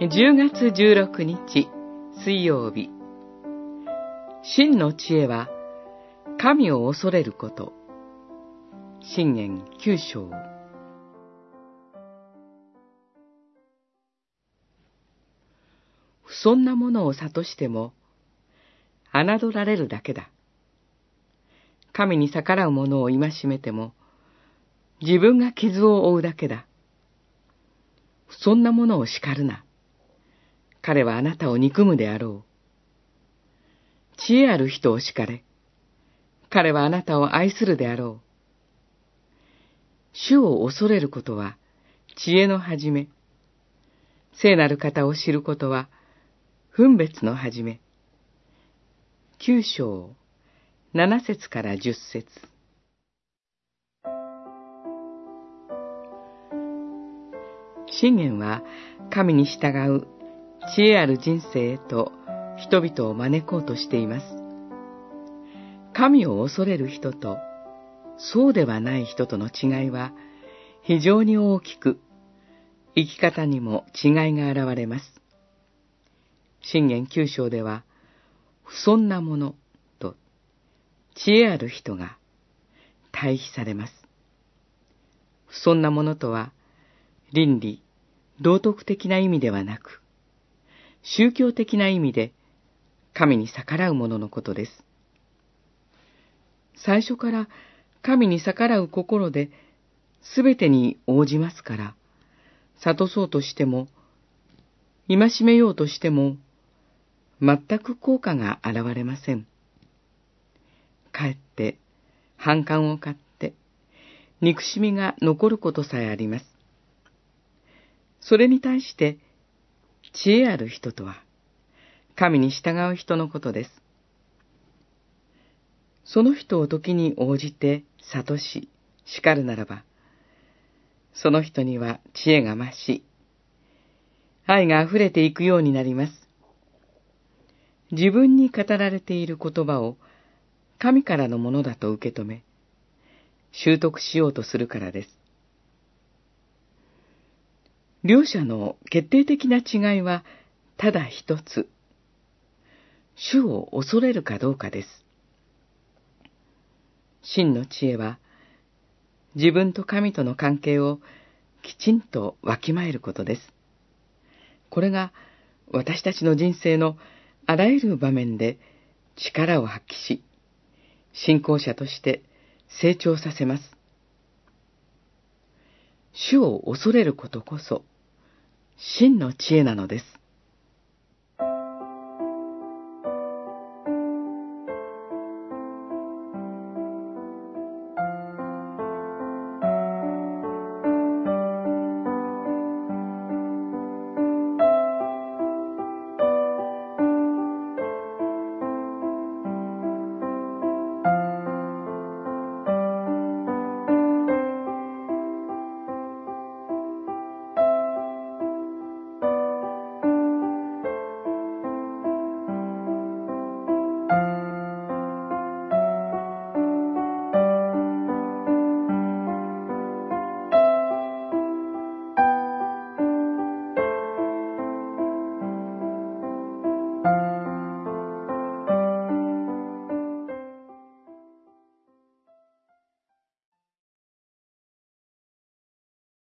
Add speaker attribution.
Speaker 1: 10月16日水曜日。真の知恵は神を恐れること。信玄九章。不遜なものを諭しても侮られるだけだ。神に逆らう者を戒めても自分が傷を負うだけだ。そんなものを叱るな。彼はあなたを憎むであろう。知恵ある人を叱れ。彼はあなたを愛するであろう。主を恐れることは知恵の始め。聖なる方を知ることは分別の始め。九章、七節から十節。信玄は神に従う知恵ある人生へと人々を招こうとしています。神を恐れる人とそうではない人との違いは非常に大きく、生き方にも違いが現れます。信玄九章では、不遜なものと知恵ある人が対比されます。不遜なものとは、倫理、道徳的な意味ではなく、宗教的な意味で神に逆らう者ののことです。最初から神に逆らう心で全てに応じますから、悟そうとしても、戒めようとしても、全く効果が現れません。かえって反感を買って、憎しみが残ることさえあります。それに対して、知恵ある人とは、神に従う人のことです。その人を時に応じて悟し、叱るならば、その人には知恵が増し、愛が溢れていくようになります。自分に語られている言葉を神からのものだと受け止め、習得しようとするからです。両者の決定的な違いはただ一つ。主を恐れるかどうかです。真の知恵は、自分と神との関係をきちんとわきまえることです。これが私たちの人生のあらゆる場面で力を発揮し、信仰者として成長させます。主を恐れることこそ、真の知恵なのです。